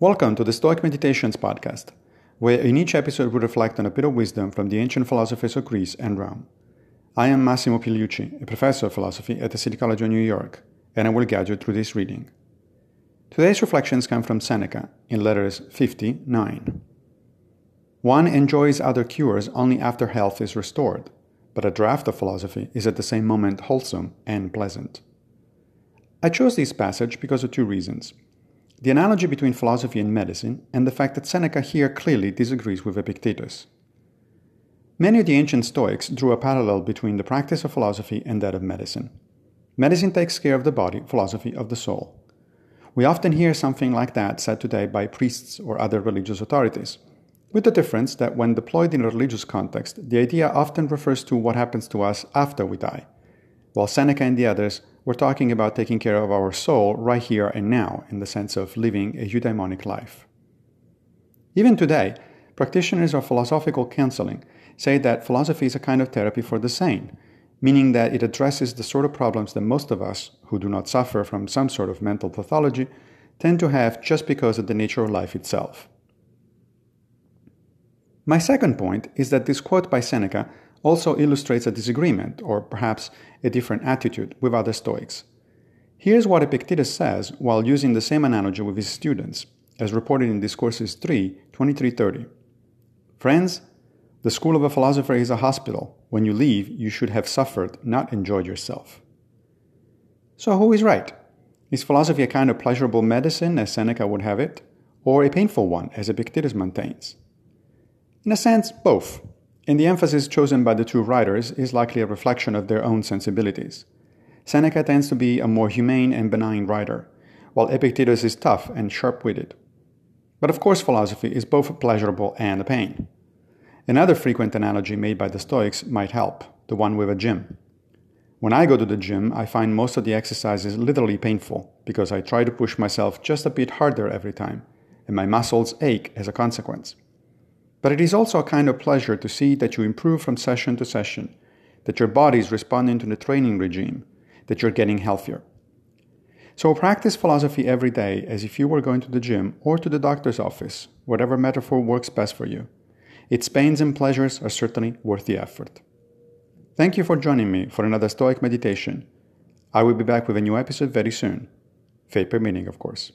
Welcome to the Stoic Meditations podcast, where in each episode we reflect on a bit of wisdom from the ancient philosophers of Greece and Rome. I am Massimo Pigliucci, a professor of philosophy at the City College of New York, and I will guide you through this reading. Today's reflections come from Seneca in letters 59. One enjoys other cures only after health is restored, but a draught of philosophy is at the same moment wholesome and pleasant. I chose this passage because of two reasons the analogy between philosophy and medicine, and the fact that Seneca here clearly disagrees with Epictetus. Many of the ancient Stoics drew a parallel between the practice of philosophy and that of medicine. Medicine takes care of the body, philosophy of the soul. We often hear something like that said today by priests or other religious authorities, with the difference that when deployed in a religious context, the idea often refers to what happens to us after we die, while Seneca and the others we're talking about taking care of our soul right here and now in the sense of living a eudaimonic life. Even today, practitioners of philosophical counseling say that philosophy is a kind of therapy for the sane, meaning that it addresses the sort of problems that most of us, who do not suffer from some sort of mental pathology, tend to have just because of the nature of life itself. My second point is that this quote by Seneca also illustrates a disagreement, or perhaps a different attitude, with other Stoics. Here's what Epictetus says while using the same analogy with his students, as reported in Discourses 3 23 30. Friends, the school of a philosopher is a hospital. When you leave, you should have suffered, not enjoyed yourself. So, who is right? Is philosophy a kind of pleasurable medicine, as Seneca would have it, or a painful one, as Epictetus maintains? In a sense, both and the emphasis chosen by the two writers is likely a reflection of their own sensibilities. Seneca tends to be a more humane and benign writer, while Epictetus is tough and sharp witted. But of course, philosophy is both pleasurable and a pain. Another frequent analogy made by the Stoics might help the one with a gym. When I go to the gym, I find most of the exercises literally painful because I try to push myself just a bit harder every time, and my muscles ache as a consequence. But it is also a kind of pleasure to see that you improve from session to session, that your body is responding to the training regime, that you're getting healthier. So practice philosophy every day as if you were going to the gym or to the doctor's office, whatever metaphor works best for you. Its pains and pleasures are certainly worth the effort. Thank you for joining me for another Stoic meditation. I will be back with a new episode very soon. Fate permitting, of course.